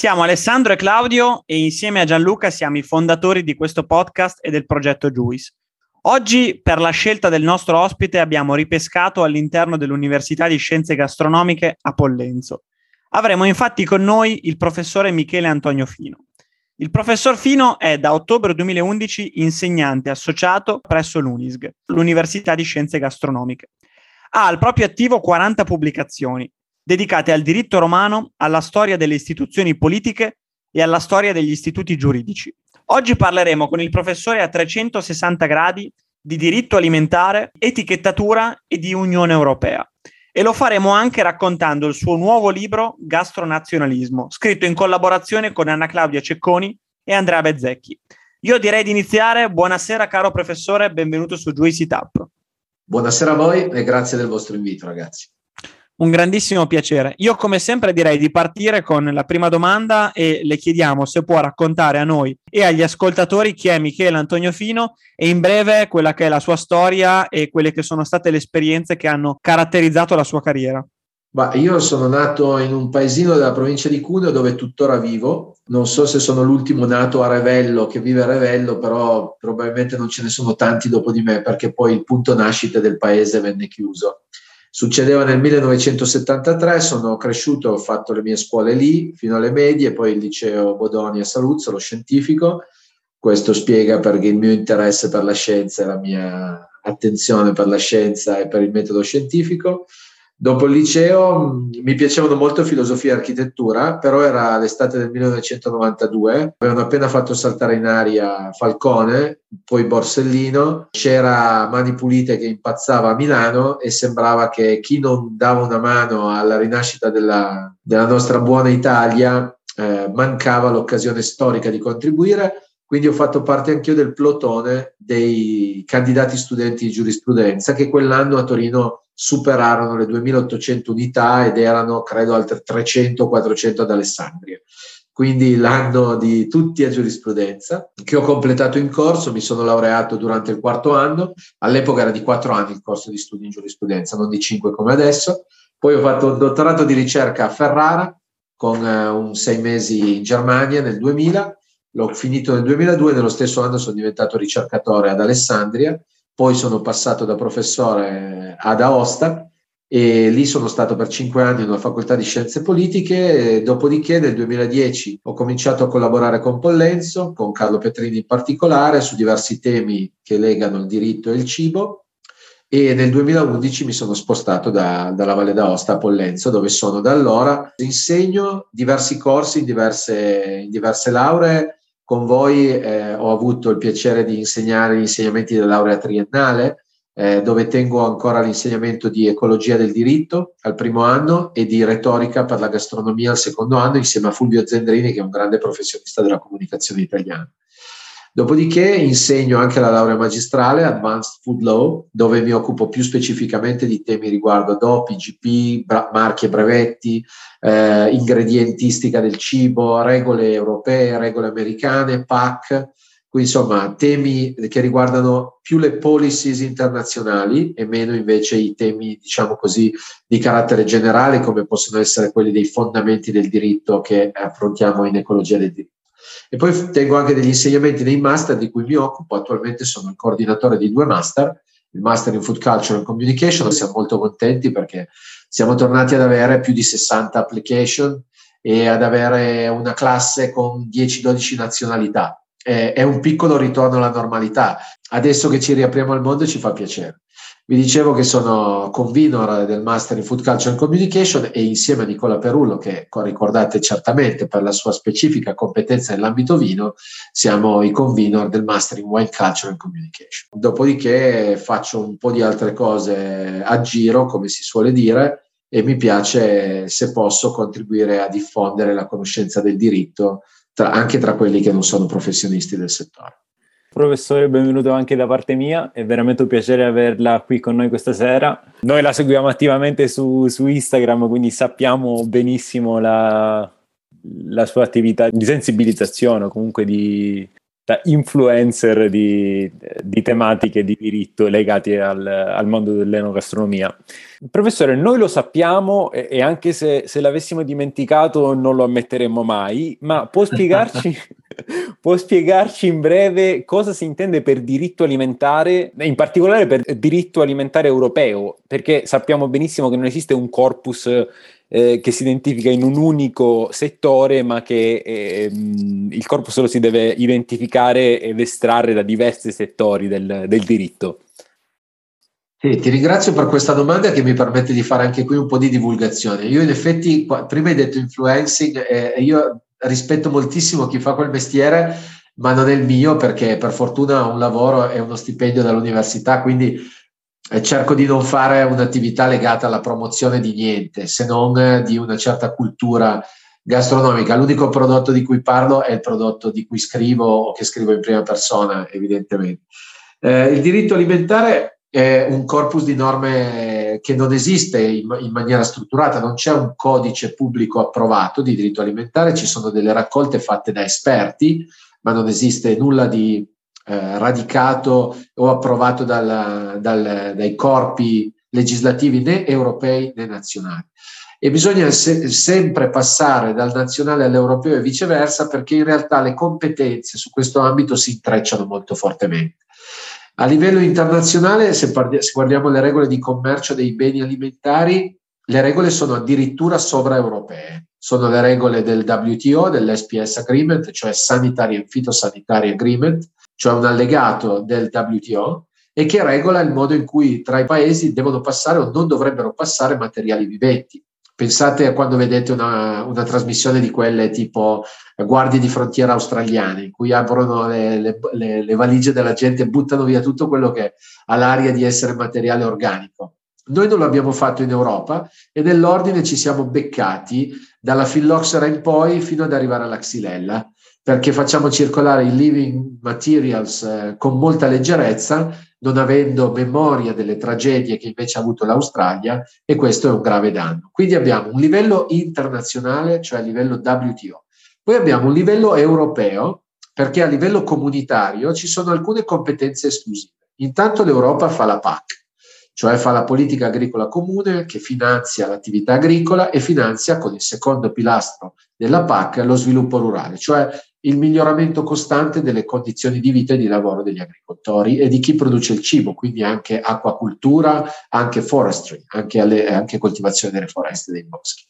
Siamo Alessandro e Claudio e insieme a Gianluca siamo i fondatori di questo podcast e del progetto Juice. Oggi, per la scelta del nostro ospite, abbiamo ripescato all'interno dell'Università di Scienze Gastronomiche a Pollenzo. Avremo infatti con noi il professore Michele Antonio Fino. Il professor Fino è da ottobre 2011 insegnante associato presso l'UNISG, l'Università di Scienze Gastronomiche. Ha al proprio attivo 40 pubblicazioni, dedicate al diritto romano, alla storia delle istituzioni politiche e alla storia degli istituti giuridici. Oggi parleremo con il professore a 360 gradi di diritto alimentare, etichettatura e di Unione Europea. E lo faremo anche raccontando il suo nuovo libro Gastronazionalismo, scritto in collaborazione con Anna Claudia Cecconi e Andrea Bezzecchi. Io direi di iniziare. Buonasera caro professore, benvenuto su Juicy Tap. Buonasera a voi e grazie del vostro invito ragazzi. Un grandissimo piacere. Io come sempre direi di partire con la prima domanda e le chiediamo se può raccontare a noi e agli ascoltatori chi è Michele Antonio Fino e in breve quella che è la sua storia e quelle che sono state le esperienze che hanno caratterizzato la sua carriera. Bah, io sono nato in un paesino della provincia di Cuneo dove tuttora vivo. Non so se sono l'ultimo nato a Revello che vive a Revello, però probabilmente non ce ne sono tanti dopo di me perché poi il punto nascita del paese venne chiuso. Succedeva nel 1973, sono cresciuto, ho fatto le mie scuole lì fino alle medie, poi il liceo Bodoni a Saluzzo, lo scientifico. Questo spiega perché il mio interesse per la scienza e la mia attenzione per la scienza e per il metodo scientifico. Dopo il liceo mi piacevano molto filosofia e architettura, però era l'estate del 1992, avevano appena fatto saltare in aria Falcone, poi Borsellino, c'era Mani Pulite che impazzava a Milano e sembrava che chi non dava una mano alla rinascita della, della nostra buona Italia eh, mancava l'occasione storica di contribuire. Quindi ho fatto parte anch'io del plotone dei candidati studenti di giurisprudenza che quell'anno a Torino superarono le 2800 unità ed erano, credo, altre 300-400 ad Alessandria. Quindi l'anno di tutti a giurisprudenza, che ho completato in corso, mi sono laureato durante il quarto anno, all'epoca era di quattro anni il corso di studi in giurisprudenza, non di cinque come adesso. Poi ho fatto un dottorato di ricerca a Ferrara con eh, un sei mesi in Germania nel 2000, l'ho finito nel 2002, nello stesso anno sono diventato ricercatore ad Alessandria poi sono passato da professore ad Aosta e lì sono stato per cinque anni in una facoltà di scienze politiche, dopodiché nel 2010 ho cominciato a collaborare con Pollenzo, con Carlo Petrini in particolare, su diversi temi che legano il diritto e il cibo e nel 2011 mi sono spostato da, dalla Valle d'Aosta a Pollenzo dove sono da allora. Insegno diversi corsi in diverse, in diverse lauree, con voi eh, ho avuto il piacere di insegnare gli insegnamenti della laurea triennale, eh, dove tengo ancora l'insegnamento di ecologia del diritto al primo anno e di retorica per la gastronomia al secondo anno, insieme a Fulvio Zendrini, che è un grande professionista della comunicazione italiana. Dopodiché insegno anche la laurea magistrale Advanced Food Law, dove mi occupo più specificamente di temi riguardo DOP, IGP, bra- marchi e brevetti, eh, ingredientistica del cibo, regole europee, regole americane, PAC, quindi insomma temi che riguardano più le policies internazionali e meno invece i temi, diciamo così, di carattere generale come possono essere quelli dei fondamenti del diritto che affrontiamo in ecologia del diritto. E poi tengo anche degli insegnamenti dei master di cui mi occupo, attualmente sono il coordinatore di due master, il Master in Food Culture and Communication, siamo molto contenti perché siamo tornati ad avere più di 60 application e ad avere una classe con 10-12 nazionalità. è un piccolo ritorno alla normalità. Adesso che ci riapriamo al mondo ci fa piacere. Vi dicevo che sono convenor del Master in Food Culture and Communication e insieme a Nicola Perullo, che ricordate certamente per la sua specifica competenza nell'ambito vino, siamo i convenor del Master in Wine Culture and Communication. Dopodiché faccio un po' di altre cose a giro, come si suole dire, e mi piace, se posso, contribuire a diffondere la conoscenza del diritto tra, anche tra quelli che non sono professionisti del settore. Professore, benvenuto anche da parte mia, è veramente un piacere averla qui con noi questa sera. Noi la seguiamo attivamente su, su Instagram, quindi sappiamo benissimo la, la, sua attività di sensibilizzazione o comunque di da influencer di, di, tematiche di diritto legate al, al mondo dell'enogastronomia. Professore, noi lo sappiamo e, e anche se, se, l'avessimo dimenticato non lo ammetteremmo mai, ma può spiegarci, può spiegarci in breve cosa si intende per diritto alimentare, in particolare per diritto alimentare europeo, perché sappiamo benissimo che non esiste un corpus eh, che si identifica in un unico settore, ma che eh, il corpus lo si deve identificare ed estrarre da diversi settori del, del diritto. Sì, ti ringrazio per questa domanda che mi permette di fare anche qui un po' di divulgazione. Io in effetti, prima hai detto influencing, eh, io rispetto moltissimo chi fa quel mestiere, ma non è il mio perché per fortuna un lavoro e uno stipendio dall'università, quindi eh, cerco di non fare un'attività legata alla promozione di niente, se non di una certa cultura gastronomica. L'unico prodotto di cui parlo è il prodotto di cui scrivo o che scrivo in prima persona, evidentemente. Eh, il diritto alimentare è un corpus di norme che non esiste in, in, maniera strutturata, non c'è un codice pubblico approvato di diritto alimentare, ci sono delle raccolte fatte da esperti, ma non esiste nulla di eh, radicato o approvato dal, dal, dai corpi legislativi né europei né nazionali. E bisogna se, sempre passare dal nazionale all'europeo e viceversa perché in realtà le competenze su questo ambito si intrecciano molto fortemente. A livello internazionale, se, parli, se guardiamo le regole di commercio dei beni alimentari, le regole sono addirittura sovraeuropee. Sono le regole del WTO, dell'SPS Agreement, cioè Sanitary and Phytosanitary Agreement, cioè un allegato del WTO, e che regola il modo in cui tra i paesi devono passare o non dovrebbero passare materiali viventi. Pensate a quando vedete una, una trasmissione di quelle tipo guardie di frontiera australiane, in cui aprono le, le, le, le valigie della gente e buttano via tutto quello che ha l'aria di essere materiale organico. Noi non l'abbiamo fatto in Europa e nell'ordine ci siamo beccati dalla filloxera in poi fino ad arrivare alla xylella, perché facciamo circolare i living materials eh, con molta leggerezza non avendo memoria delle tragedie che invece ha avuto l'Australia e questo è un grave danno. Quindi abbiamo un livello internazionale, cioè a livello WTO. Poi abbiamo un livello europeo, perché a livello comunitario ci sono alcune competenze esclusive. Intanto l'Europa fa la PAC, cioè fa la politica agricola comune che finanzia l'attività agricola e finanzia con il secondo pilastro della PAC lo sviluppo rurale, cioè il miglioramento costante delle condizioni di vita e di lavoro degli agricoltori e di chi produce il cibo, quindi anche acquacultura, anche forestry, anche, alle, anche coltivazione delle foreste e dei boschi.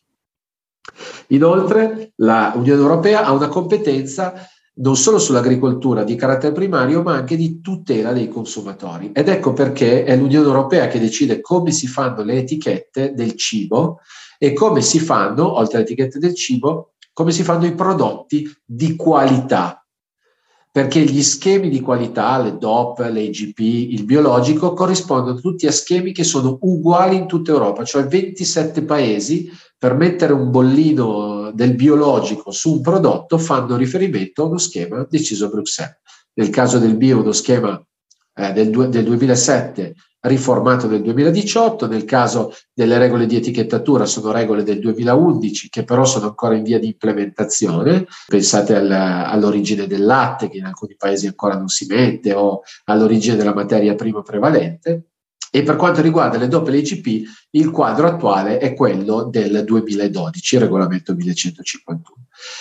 Inoltre l'Unione Europea ha una competenza non solo sull'agricoltura di carattere primario, ma anche di tutela dei consumatori. Ed ecco perché è l'Unione Europea che decide come si fanno le etichette del cibo e come si fanno, oltre alle etichette del cibo, come si fanno i prodotti di qualità, perché gli schemi di qualità, le DOP, le IGP, il biologico, corrispondono tutti a schemi che sono uguali in tutta Europa, cioè 27 paesi per mettere un bollino del biologico su un prodotto fanno riferimento a uno schema deciso a Bruxelles. Nel caso del bio, uno schema eh, del, del 2007 riformato nel 2018, nel caso delle regole di etichettatura sono regole del 2011 che però sono ancora in via di implementazione, pensate alla, all'origine del latte che in alcuni paesi ancora non si mette o all'origine della materia prima prevalente. E per quanto riguarda le doppie IGP, il quadro attuale è quello del 2012, il regolamento 1151.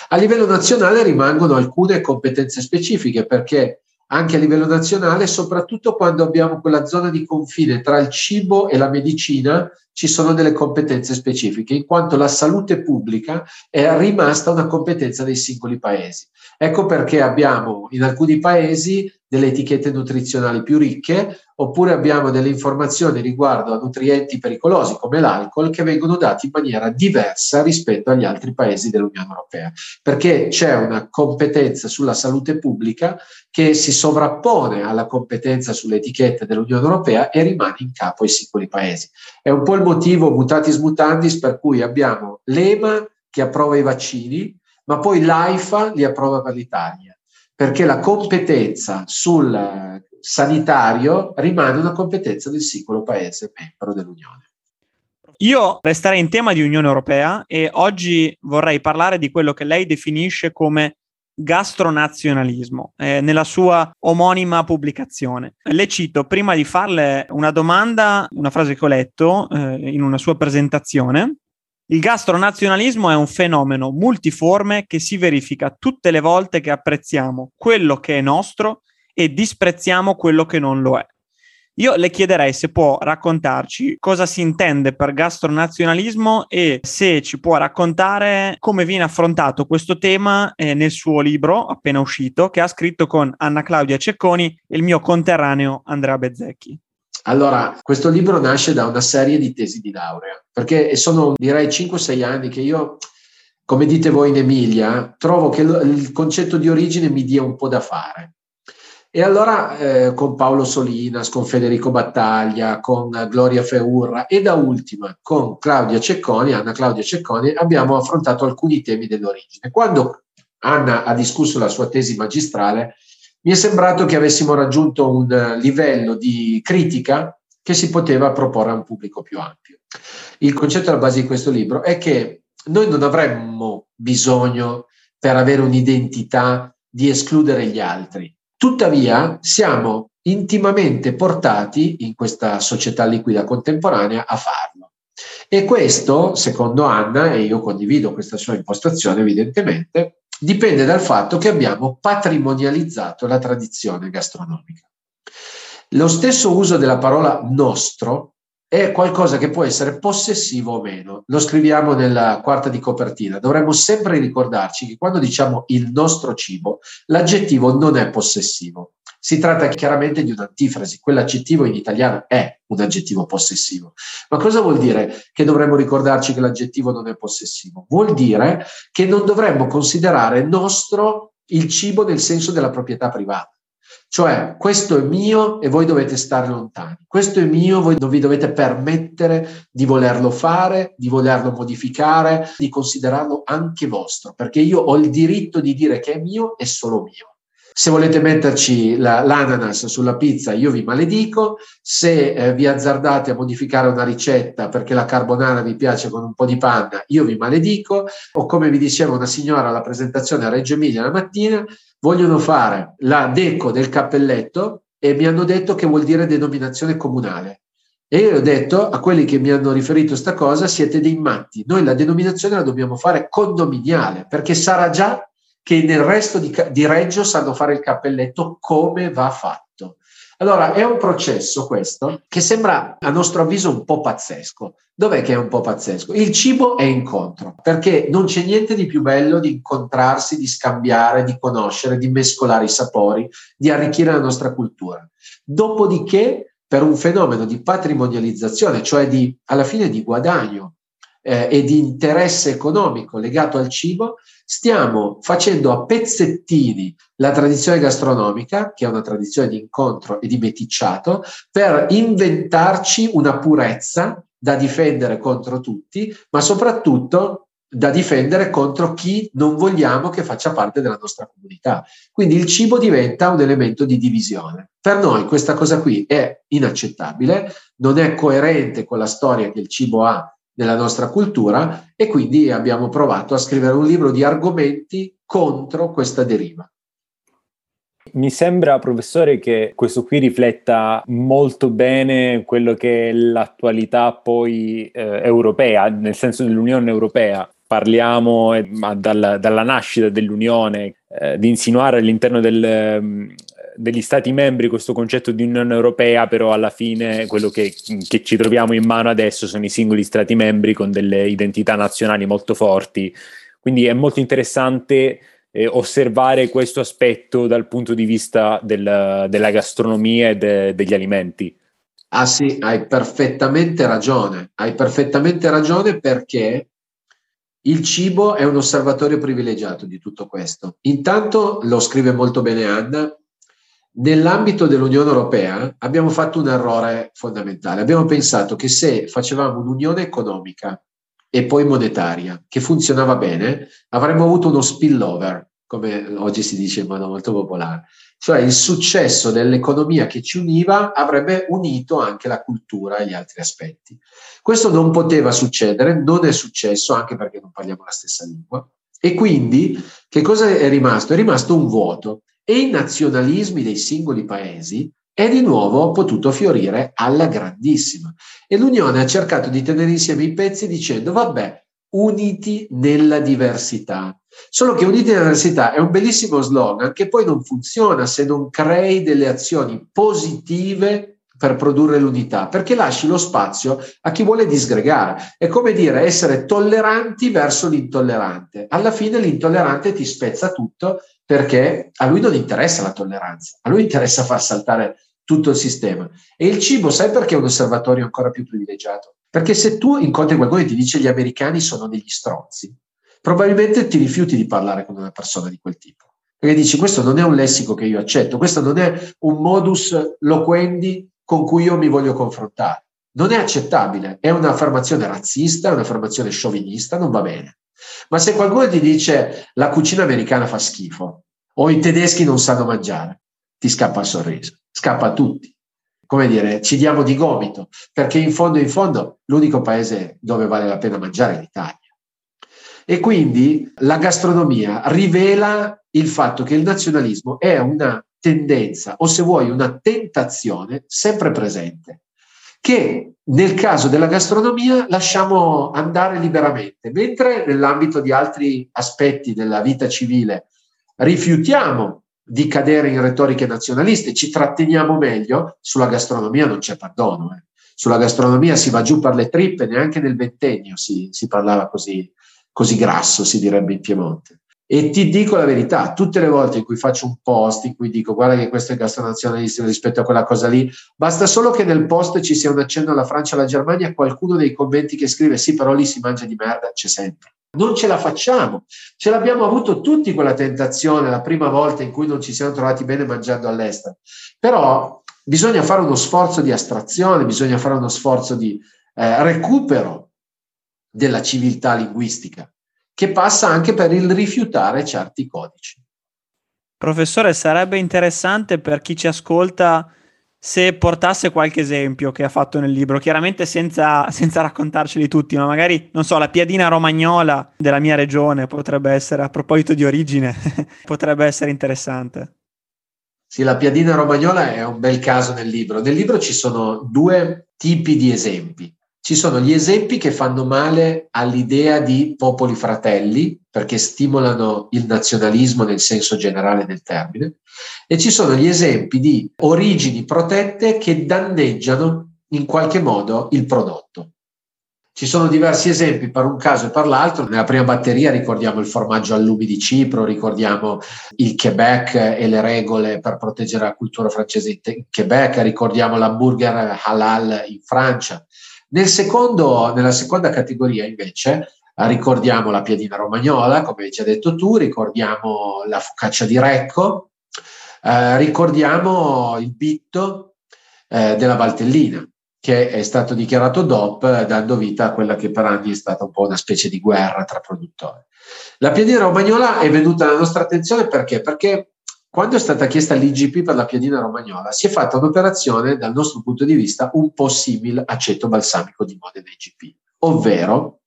A livello nazionale rimangono alcune competenze specifiche perché anche a livello nazionale, soprattutto quando abbiamo quella zona di confine tra il cibo e la medicina, ci sono delle competenze specifiche, in quanto la salute pubblica è rimasta una competenza dei singoli paesi. Ecco perché abbiamo in alcuni paesi delle etichette nutrizionali più ricche, oppure abbiamo delle informazioni riguardo a nutrienti pericolosi come l'alcol che vengono dati in maniera diversa rispetto agli altri paesi dell'Unione Europea, perché c'è una competenza sulla salute pubblica che si sovrappone alla competenza sulle etichette dell'Unione Europea e rimane in capo ai singoli paesi. È un po' il motivo mutatis mutandis per cui abbiamo l'EMA che approva i vaccini, ma poi l'AIFA li approva per l'Italia perché la competenza sul sanitario rimane una competenza del singolo paese membro dell'Unione. Io resterei in tema di Unione Europea e oggi vorrei parlare di quello che lei definisce come gastronazionalismo eh, nella sua omonima pubblicazione. Le cito prima di farle una domanda, una frase che ho letto eh, in una sua presentazione il gastronazionalismo è un fenomeno multiforme che si verifica tutte le volte che apprezziamo quello che è nostro e disprezziamo quello che non lo è. Io le chiederei se può raccontarci cosa si intende per gastronazionalismo e se ci può raccontare come viene affrontato questo tema eh, nel suo libro appena uscito che ha scritto con Anna Claudia Cecconi e il mio conterraneo Andrea Bezzecchi. Allora, questo libro nasce da una serie di tesi di laurea, perché sono direi 5-6 anni che io, come dite voi in Emilia, trovo che il concetto di origine mi dia un po' da fare. E allora eh, con Paolo Solinas, con Federico Battaglia, con Gloria Feurra e da ultima con Claudia Cecconi, Anna Claudia Cecconi, abbiamo affrontato alcuni temi dell'origine. Quando Anna ha discusso la sua tesi magistrale, mi è sembrato che avessimo raggiunto un livello di critica che si poteva proporre a un pubblico più ampio. Il concetto alla base di questo libro è che noi non avremmo bisogno per avere un'identità di escludere gli altri. Tuttavia siamo intimamente portati in questa società liquida contemporanea a farlo. E questo, secondo Anna, e io condivido questa sua impostazione evidentemente, dipende dal fatto che abbiamo patrimonializzato la tradizione gastronomica. Lo stesso uso della parola nostro è qualcosa che può essere possessivo o meno. Lo scriviamo nella quarta di copertina. Dovremmo sempre ricordarci che quando diciamo il nostro cibo, l'aggettivo non è possessivo. Si tratta chiaramente di un'antifrasi, quell'aggettivo in italiano è un aggettivo possessivo. Ma cosa vuol dire che dovremmo ricordarci che l'aggettivo non è possessivo? Vuol dire che non dovremmo considerare nostro il cibo nel senso della proprietà privata. Cioè, questo è mio e voi dovete stare lontani. Questo è mio, voi non vi dovete permettere di volerlo fare, di volerlo modificare, di considerarlo anche vostro, perché io ho il diritto di dire che è mio e solo mio. Se volete metterci la, l'ananas sulla pizza, io vi maledico. Se eh, vi azzardate a modificare una ricetta perché la carbonara vi piace con un po' di panna, io vi maledico. O come vi diceva una signora alla presentazione a Reggio Emilia la mattina, vogliono fare la deco del cappelletto e mi hanno detto che vuol dire denominazione comunale. E io ho detto a quelli che mi hanno riferito questa cosa, siete dei matti. Noi la denominazione la dobbiamo fare condominiale, perché sarà già che nel resto di, di Reggio sanno fare il cappelletto come va fatto. Allora, è un processo questo che sembra a nostro avviso un po' pazzesco. Dov'è che è un po' pazzesco? Il cibo è incontro, perché non c'è niente di più bello di incontrarsi, di scambiare, di conoscere, di mescolare i sapori, di arricchire la nostra cultura. Dopodiché, per un fenomeno di patrimonializzazione, cioè di, alla fine di guadagno eh, e di interesse economico legato al cibo, stiamo facendo a pezzettini la tradizione gastronomica, che è una tradizione di incontro e di meticciato, per inventarci una purezza da difendere contro tutti, ma soprattutto da difendere contro chi non vogliamo che faccia parte della nostra comunità. Quindi il cibo diventa un elemento di divisione. Per noi questa cosa qui è inaccettabile, non è coerente con la storia che il cibo ha nella nostra cultura e quindi abbiamo provato a scrivere un libro di argomenti contro questa deriva. Mi sembra, professore, che questo qui rifletta molto bene quello che è l'attualità poi eh, europea, nel senso dell'Unione Europea. Parliamo eh, dalla, dalla, nascita dell'Unione, eh, di insinuare all'interno del, degli stati membri questo concetto di Unione Europea, però alla fine quello che, che, ci troviamo in mano adesso sono i singoli stati membri con delle identità nazionali molto forti. Quindi è molto interessante eh, osservare questo aspetto dal punto di vista del, della gastronomia e de, degli alimenti. Ah sì, hai perfettamente ragione, hai perfettamente ragione perché il cibo è un osservatorio privilegiato di tutto questo. Intanto, lo scrive molto bene Anna, nell'ambito dell'Unione Europea abbiamo fatto un errore fondamentale. Abbiamo pensato che se facevamo un'unione economica e poi monetaria che funzionava bene, avremmo avuto uno spillover, come oggi si dice in modo molto popolare. Cioè il successo dell'economia che ci univa avrebbe unito anche la cultura e gli altri aspetti. Questo non poteva succedere, non è successo anche perché non parliamo la stessa lingua. E quindi che cosa è rimasto? È rimasto un vuoto e i nazionalismi dei singoli paesi è di nuovo potuto fiorire alla grandissima. E l'Unione ha cercato di tenere insieme i pezzi dicendo, vabbè, uniti nella diversità. Solo che uniti nella diversità è un bellissimo slogan che poi non funziona se non crei delle azioni positive per produrre l'unità, perché lasci lo spazio a chi vuole disgregare. È come dire essere tolleranti verso l'intollerante. Alla fine l'intollerante ti spezza tutto perché a lui non interessa la tolleranza, a lui interessa far saltare tutto il sistema. E il cibo, sai perché è un osservatorio ancora più privilegiato? Perché se tu incontri qualcuno e ti dice gli americani sono degli stronzi, probabilmente ti rifiuti di parlare con una persona di quel tipo. Perché dici questo non è un lessico che io accetto, questo non è un modus loquendi con cui io mi voglio confrontare. Non è accettabile, è un'affermazione razzista, è un'affermazione sciovinista, non va bene. Ma se qualcuno ti dice la cucina americana fa schifo o i tedeschi non sanno mangiare, ti scappa il sorriso, scappa a tutti come dire, ci diamo di gomito, perché in fondo, in fondo, l'unico paese dove vale la pena mangiare è l'Italia. E quindi la gastronomia rivela il fatto che il nazionalismo è una tendenza, o se vuoi una tentazione sempre presente, che nel caso della gastronomia lasciamo andare liberamente, mentre nell'ambito di altri aspetti della vita civile rifiutiamo di cadere in retoriche nazionaliste, ci tratteniamo meglio, sulla gastronomia non c'è perdono. Eh. Sulla gastronomia si va giù per le trippe, neanche nel ventennio si, si parlava così, così grasso, si direbbe in Piemonte. E ti dico la verità, tutte le volte in cui faccio un post in cui dico guarda che questo è gastronazionalista rispetto a quella cosa lì, basta solo che nel post ci sia un accenno alla Francia e alla Germania, qualcuno dei commenti che scrive sì però lì si mangia di merda, c'è sempre. Non ce la facciamo. Ce l'abbiamo avuto tutti quella tentazione la prima volta in cui non ci siamo trovati bene mangiando all'estero. Però bisogna fare uno sforzo di astrazione, bisogna fare uno sforzo di eh, recupero della civiltà linguistica, che passa anche per il rifiutare certi codici. Professore, sarebbe interessante per chi ci ascolta se portasse qualche esempio che ha fatto nel libro, chiaramente senza, senza raccontarceli tutti, ma magari, non so, la piadina romagnola della mia regione potrebbe essere, a proposito di origine, potrebbe essere interessante. Sì, la piadina romagnola è un bel caso nel libro. Nel libro ci sono due tipi di esempi. Ci sono gli esempi che fanno male all'idea di popoli fratelli, perché stimolano il nazionalismo nel senso generale del termine, e ci sono gli esempi di origini protette che danneggiano in qualche modo il prodotto. Ci sono diversi esempi per un caso e per l'altro. Nella prima batteria ricordiamo il formaggio allumi di Cipro, ricordiamo il Quebec e le regole per proteggere la cultura francese in Quebec, ricordiamo l'hamburger halal in Francia. Nel secondo, nella seconda categoria invece ricordiamo la piadina romagnola, come hai già detto tu, ricordiamo la focaccia di Recco, eh, ricordiamo il bitto eh, della Valtellina, che è stato dichiarato DOP dando vita a quella che per anni è stata un po' una specie di guerra tra produttori. La piadina romagnola è venuta alla nostra attenzione perché? Perché quando è stata chiesta l'IGP per la piadina romagnola, si è fatta un'operazione, dal nostro punto di vista, un po' simile aceto balsamico di Modena IGP, ovvero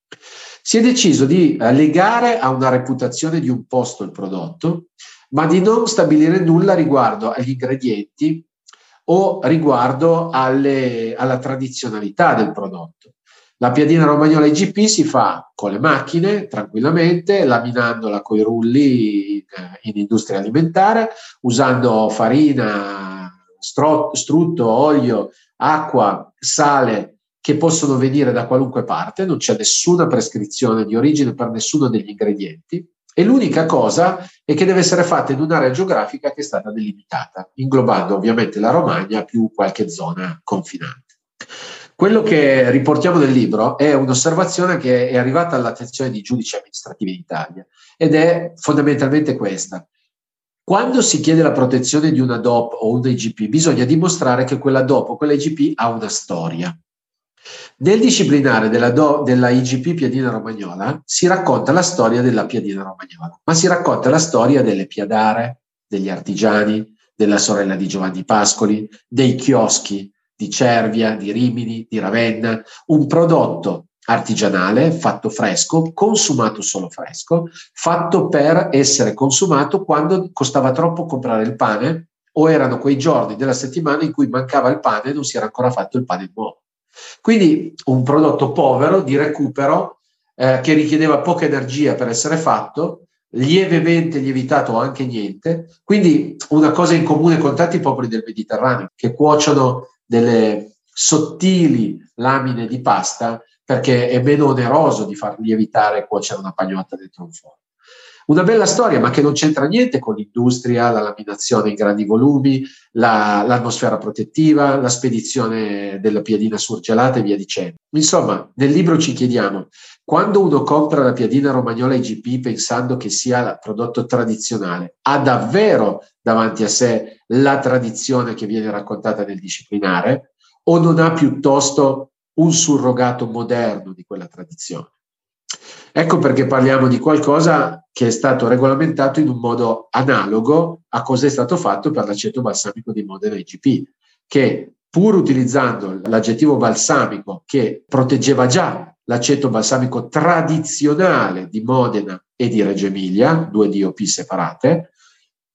si è deciso di legare a una reputazione di un posto il prodotto, ma di non stabilire nulla riguardo agli ingredienti o riguardo alle, alla tradizionalità del prodotto. La piadina romagnola IGP si fa con le macchine tranquillamente, laminandola con i rulli in, in industria alimentare, usando farina, strutto, olio, acqua, sale che possono venire da qualunque parte, non c'è nessuna prescrizione di origine per nessuno degli ingredienti e l'unica cosa è che deve essere fatta in un'area geografica che è stata delimitata, inglobando ovviamente la Romagna più qualche zona confinante. Quello che riportiamo nel libro è un'osservazione che è arrivata all'attenzione di giudici amministrativi d'Italia ed è fondamentalmente questa. Quando si chiede la protezione di una DOP o un IGP, bisogna dimostrare che quella DOP o quella IGP ha una storia. Nel disciplinare della, do, della IGP Piadina Romagnola si racconta la storia della Piadina Romagnola, ma si racconta la storia delle piadare, degli artigiani, della sorella di Giovanni Pascoli, dei chioschi di Cervia, di Rimini, di Ravenna, un prodotto artigianale, fatto fresco, consumato solo fresco, fatto per essere consumato quando costava troppo comprare il pane o erano quei giorni della settimana in cui mancava il pane e non si era ancora fatto il pane nuovo. Quindi un prodotto povero di recupero eh, che richiedeva poca energia per essere fatto, lievemente lievitato anche niente. Quindi una cosa in comune con tanti popoli del Mediterraneo che cuociono delle sottili lamine di pasta perché è meno oneroso di far lievitare e cuocere una pagnotta dentro un forno. Una bella storia, ma che non c'entra niente con l'industria, la laminazione in grandi volumi, la, l'atmosfera protettiva, la spedizione della piadina surgelata e via dicendo. Insomma, nel libro ci chiediamo, quando uno compra la piadina romagnola IGP pensando che sia prodotto tradizionale, ha davvero davanti a sé la tradizione che viene raccontata nel disciplinare o non ha piuttosto un surrogato moderno di quella tradizione? Ecco perché parliamo di qualcosa che è stato regolamentato in un modo analogo a cosa è stato fatto per l'aceto balsamico di Modena IGP, che pur utilizzando l'aggettivo balsamico che proteggeva già l'aceto balsamico tradizionale di Modena e di Reggio Emilia, due DOP separate,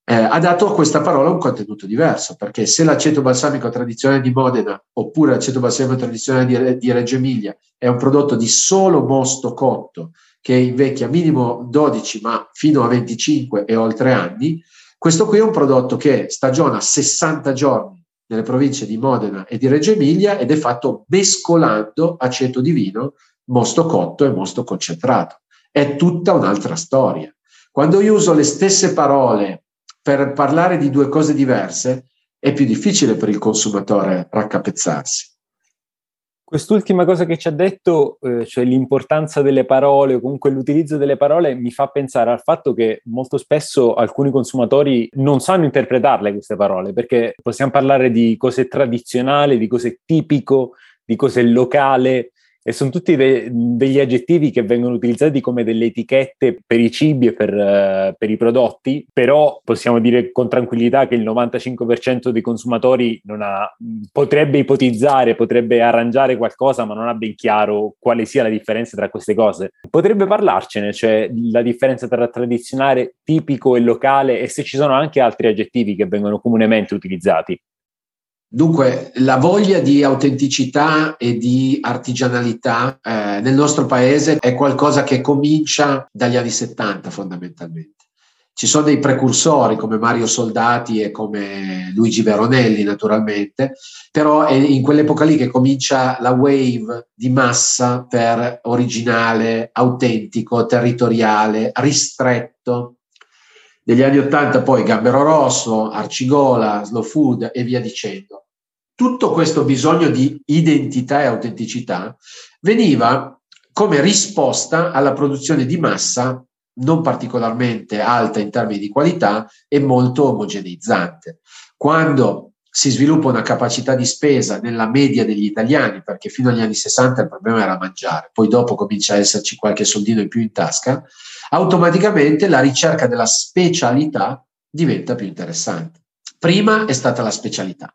eh, ha dato a questa parola un contenuto diverso, perché se l'aceto balsamico tradizionale di Modena oppure l'aceto balsamico tradizionale di, di Reggio Emilia è un prodotto di solo mosto cotto che invecchia minimo 12 ma fino a 25 e oltre anni, questo qui è un prodotto che stagiona 60 giorni nelle province di Modena e di Reggio Emilia ed è fatto mescolando aceto di vino, mosto cotto e mosto concentrato. È tutta un'altra storia. Quando io uso le stesse parole per parlare di due cose diverse, è più difficile per il consumatore raccapezzarsi. Quest'ultima cosa che ci ha detto, eh, cioè l'importanza delle parole o comunque l'utilizzo delle parole, mi fa pensare al fatto che molto spesso alcuni consumatori non sanno interpretarle queste parole, perché possiamo parlare di cose tradizionali, di cose tipico, di cose locale, e sono tutti de- degli aggettivi che vengono utilizzati come delle etichette per i cibi e per, uh, per, i prodotti, però possiamo dire con tranquillità che il 95% dei consumatori ha, potrebbe ipotizzare, potrebbe arrangiare qualcosa, ma non ha ben chiaro quale sia la differenza tra queste cose. Potrebbe parlarcene, cioè la differenza tra tradizionale, tipico e locale e se ci sono anche altri aggettivi che vengono comunemente utilizzati. Dunque, la voglia di autenticità e di artigianalità eh, nel nostro paese è qualcosa che comincia dagli anni 70 fondamentalmente. Ci sono dei precursori come Mario Soldati e come Luigi Veronelli naturalmente, però è in quell'epoca lì che comincia la wave di massa per originale, autentico, territoriale, ristretto, negli anni Ottanta poi Gambero Rosso, Arcigola, Slow Food e via dicendo. Tutto questo bisogno di identità e autenticità veniva come risposta alla produzione di massa non particolarmente alta in termini di qualità e molto omogeneizzante. Quando si sviluppa una capacità di spesa nella media degli italiani, perché fino agli anni 60 il problema era mangiare, poi dopo comincia a esserci qualche soldino in più in tasca, automaticamente la ricerca della specialità diventa più interessante. Prima è stata la specialità,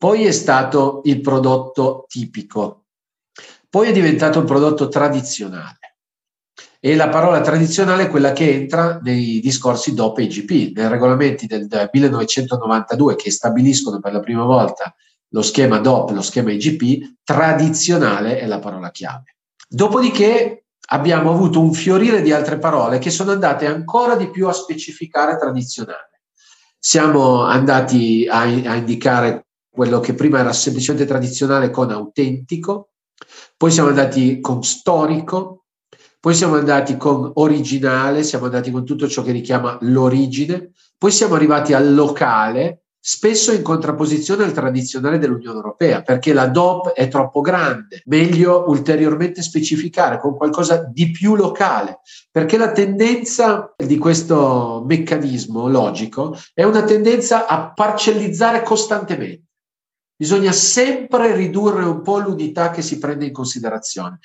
poi è stato il prodotto tipico, poi è diventato un prodotto tradizionale. E la parola tradizionale è quella che entra nei discorsi DOP e IGP, nei regolamenti del 1992 che stabiliscono per la prima volta lo schema DOP, lo schema IGP, tradizionale è la parola chiave. Dopodiché abbiamo avuto un fiorire di altre parole che sono andate ancora di più a specificare tradizionale. Siamo andati a, a indicare quello che prima era semplicemente tradizionale con autentico, poi siamo andati con storico, poi siamo andati con originale, siamo andati con tutto ciò che richiama l'origine, poi siamo arrivati al locale, spesso in contrapposizione al tradizionale dell'Unione Europea, perché la DOP è troppo grande, meglio ulteriormente specificare con qualcosa di più locale, perché la tendenza di questo meccanismo logico è una tendenza a parcellizzare costantemente. Bisogna sempre ridurre un po' l'unità che si prende in considerazione.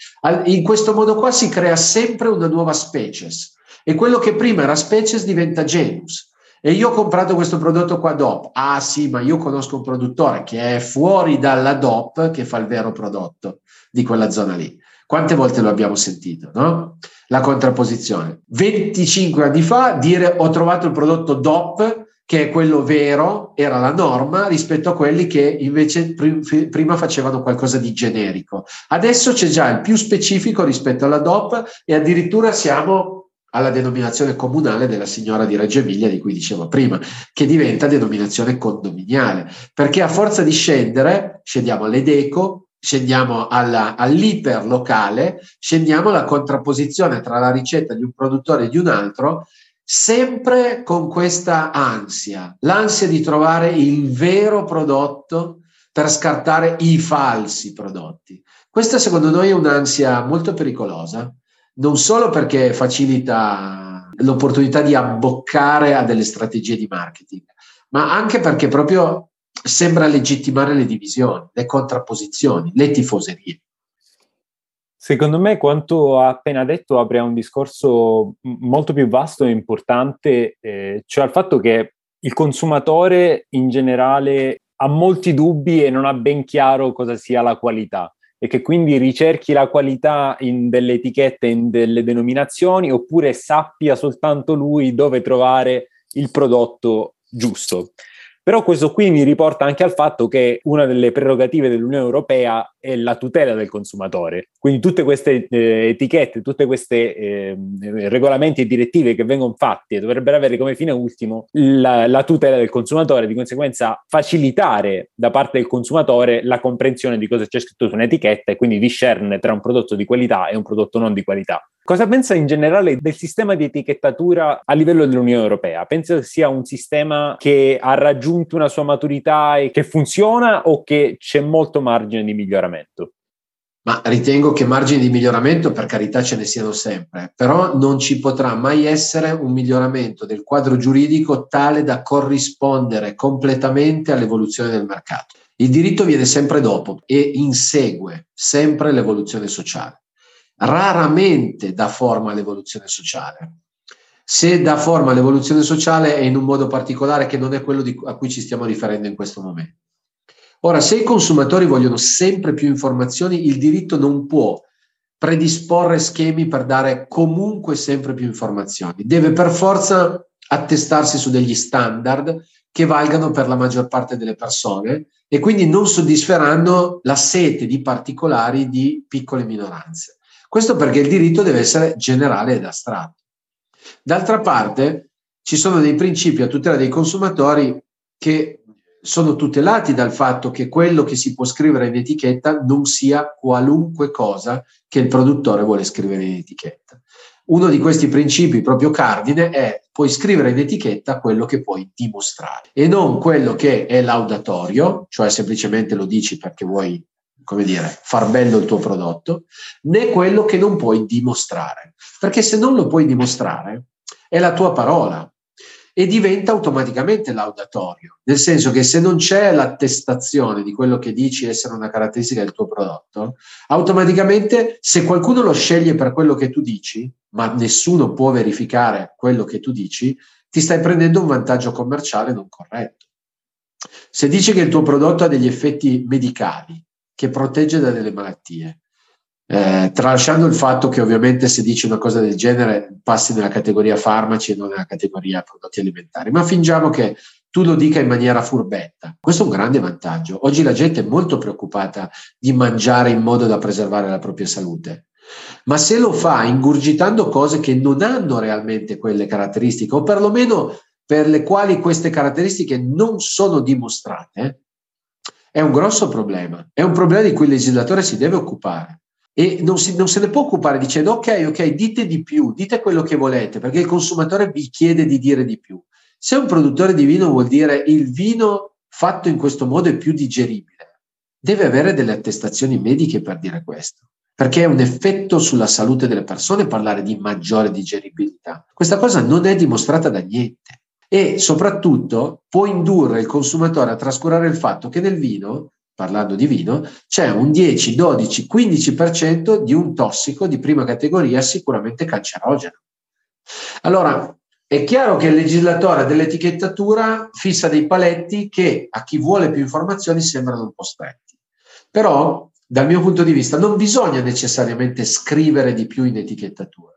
In questo modo qua si crea sempre una nuova species e quello che prima era species diventa genus. E io ho comprato questo prodotto qua DOP. Ah sì, ma io conosco un produttore che è fuori dalla DOP che fa il vero prodotto di quella zona lì. Quante volte lo abbiamo sentito, no? La contrapposizione. 25 anni fa dire ho trovato il prodotto DOP che è quello vero, era la norma rispetto a quelli che invece prima facevano qualcosa di generico. Adesso c'è già il più specifico rispetto alla DOP e addirittura siamo alla denominazione comunale della signora di Reggio Emilia di cui dicevo prima, che diventa denominazione condominiale, perché a forza di scendere, scendiamo all'Edeco, scendiamo alla, all'iperlocale, scendiamo alla contrapposizione tra la ricetta di un produttore e di un altro sempre con questa ansia, l'ansia di trovare il vero prodotto per scartare i falsi prodotti. Questa secondo noi è un'ansia molto pericolosa, non solo perché facilita l'opportunità di abboccare a delle strategie di marketing, ma anche perché proprio sembra legittimare le divisioni, le contrapposizioni, le tifoserie. Secondo me quanto ha appena detto apre a un discorso molto più vasto e importante, eh, cioè al fatto che il consumatore in generale ha molti dubbi e non ha ben chiaro cosa sia la qualità e che quindi ricerchi la qualità in delle etichette, in delle denominazioni, oppure sappia soltanto lui dove trovare il prodotto giusto. Però questo qui mi riporta anche al fatto che una delle prerogative dell'Unione Europea è la tutela del consumatore. Quindi tutte queste eh, etichette, tutti questi eh, regolamenti e direttive che vengono fatti dovrebbero avere come fine ultimo la, la tutela del consumatore, di conseguenza facilitare da parte del consumatore la comprensione di cosa c'è scritto su un'etichetta e quindi discerne tra un prodotto di qualità e un prodotto non di qualità. Cosa pensa in generale del sistema di etichettatura a livello dell'Unione Europea? Pensa sia un sistema che ha raggiunto una sua maturità e che funziona o che c'è molto margine di miglioramento? Ma ritengo che margini di miglioramento, per carità, ce ne siano sempre, però non ci potrà mai essere un miglioramento del quadro giuridico tale da corrispondere completamente all'evoluzione del mercato. Il diritto viene sempre dopo e insegue sempre l'evoluzione sociale raramente dà forma all'evoluzione sociale. Se dà forma all'evoluzione sociale è in un modo particolare che non è quello di, a cui ci stiamo riferendo in questo momento. Ora, se i consumatori vogliono sempre più informazioni, il diritto non può predisporre schemi per dare comunque sempre più informazioni. Deve per forza attestarsi su degli standard che valgano per la maggior parte delle persone e quindi non soddisferanno la sete di particolari di piccole minoranze. Questo perché il diritto deve essere generale ed astratto. D'altra parte, ci sono dei principi a tutela dei consumatori che sono tutelati dal fatto che quello che si può scrivere in etichetta non sia qualunque cosa che il produttore vuole scrivere in etichetta. Uno di questi principi proprio cardine è puoi scrivere in etichetta quello che puoi dimostrare e non quello che è laudatorio, cioè semplicemente lo dici perché vuoi come dire, far bello il tuo prodotto, né quello che non puoi dimostrare. Perché se non lo puoi dimostrare, è la tua parola e diventa automaticamente laudatorio, nel senso che se non c'è l'attestazione di quello che dici essere una caratteristica del tuo prodotto, automaticamente se qualcuno lo sceglie per quello che tu dici, ma nessuno può verificare quello che tu dici, ti stai prendendo un vantaggio commerciale non corretto. Se dici che il tuo prodotto ha degli effetti medicali, che protegge da delle malattie. Eh, tralasciando il fatto che ovviamente se dici una cosa del genere passi nella categoria farmaci e non nella categoria prodotti alimentari, ma fingiamo che tu lo dica in maniera furbetta. Questo è un grande vantaggio. Oggi la gente è molto preoccupata di mangiare in modo da preservare la propria salute. Ma se lo fa ingurgitando cose che non hanno realmente quelle caratteristiche, o perlomeno per le quali queste caratteristiche non sono dimostrate, è un grosso problema. È un problema di cui il legislatore si deve occupare. E non, si, non se ne può occupare dicendo ok, ok, dite di più, dite quello che volete, perché il consumatore vi chiede di dire di più. Se un produttore di vino vuol dire il vino fatto in questo modo è più digeribile, deve avere delle attestazioni mediche per dire questo perché è un effetto sulla salute delle persone parlare di maggiore digeribilità. Questa cosa non è dimostrata da niente e soprattutto può indurre il consumatore a trascurare il fatto che nel vino, parlando di vino, c'è un 10, 12, 15% di un tossico di prima categoria sicuramente cancerogeno. Allora, è chiaro che il legislatore dell'etichettatura fissa dei paletti che a chi vuole più informazioni sembrano un po' stretti. Però dal mio punto di vista, non bisogna necessariamente scrivere di più in etichettatura.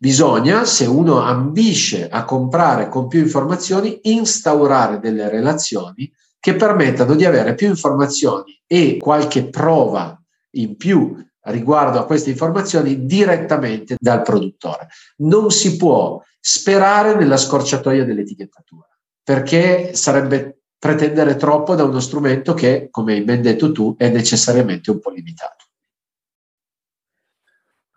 Bisogna, se uno ambisce a comprare con più informazioni, instaurare delle relazioni che permettano di avere più informazioni e qualche prova in più riguardo a queste informazioni direttamente dal produttore. Non si può sperare nella scorciatoia dell'etichettatura, perché sarebbe pretendere troppo da uno strumento che, come hai ben detto tu, è necessariamente un po' limitato.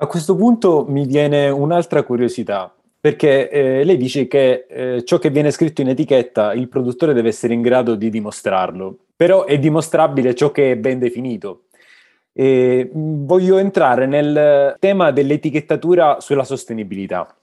A questo punto mi viene un'altra curiosità, perché eh, lei dice che eh, ciò che viene scritto in etichetta il produttore deve essere in grado di dimostrarlo, però è dimostrabile ciò che è ben definito. E voglio entrare nel tema dell'etichettatura sulla sostenibilità.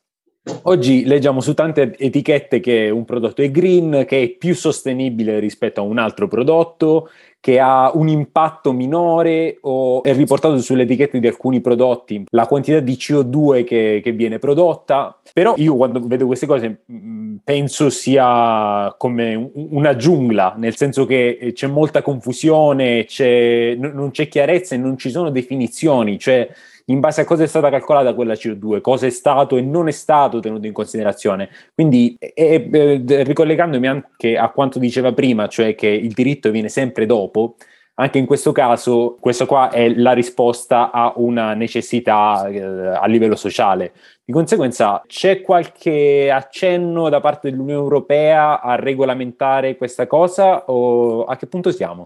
Oggi leggiamo su tante etichette che un prodotto è green, che è più sostenibile rispetto a un altro prodotto, che ha un impatto minore o è riportato sulle etichette di alcuni prodotti la quantità di CO2 che, che viene prodotta. Però io quando vedo queste cose mm, penso sia come una giungla, nel senso che c'è molta confusione, c'è, non c'è chiarezza e non ci sono definizioni. Cioè, in base a cosa è stata calcolata quella CO2, cosa è stato e non è stato tenuto in considerazione. Quindi, e, e, ricollegandomi anche a quanto diceva prima, cioè che il diritto viene sempre dopo, anche in questo caso, questa qua è la risposta a una necessità eh, a livello sociale. Di conseguenza, c'è qualche accenno da parte dell'Unione Europea a regolamentare questa cosa o a che punto siamo?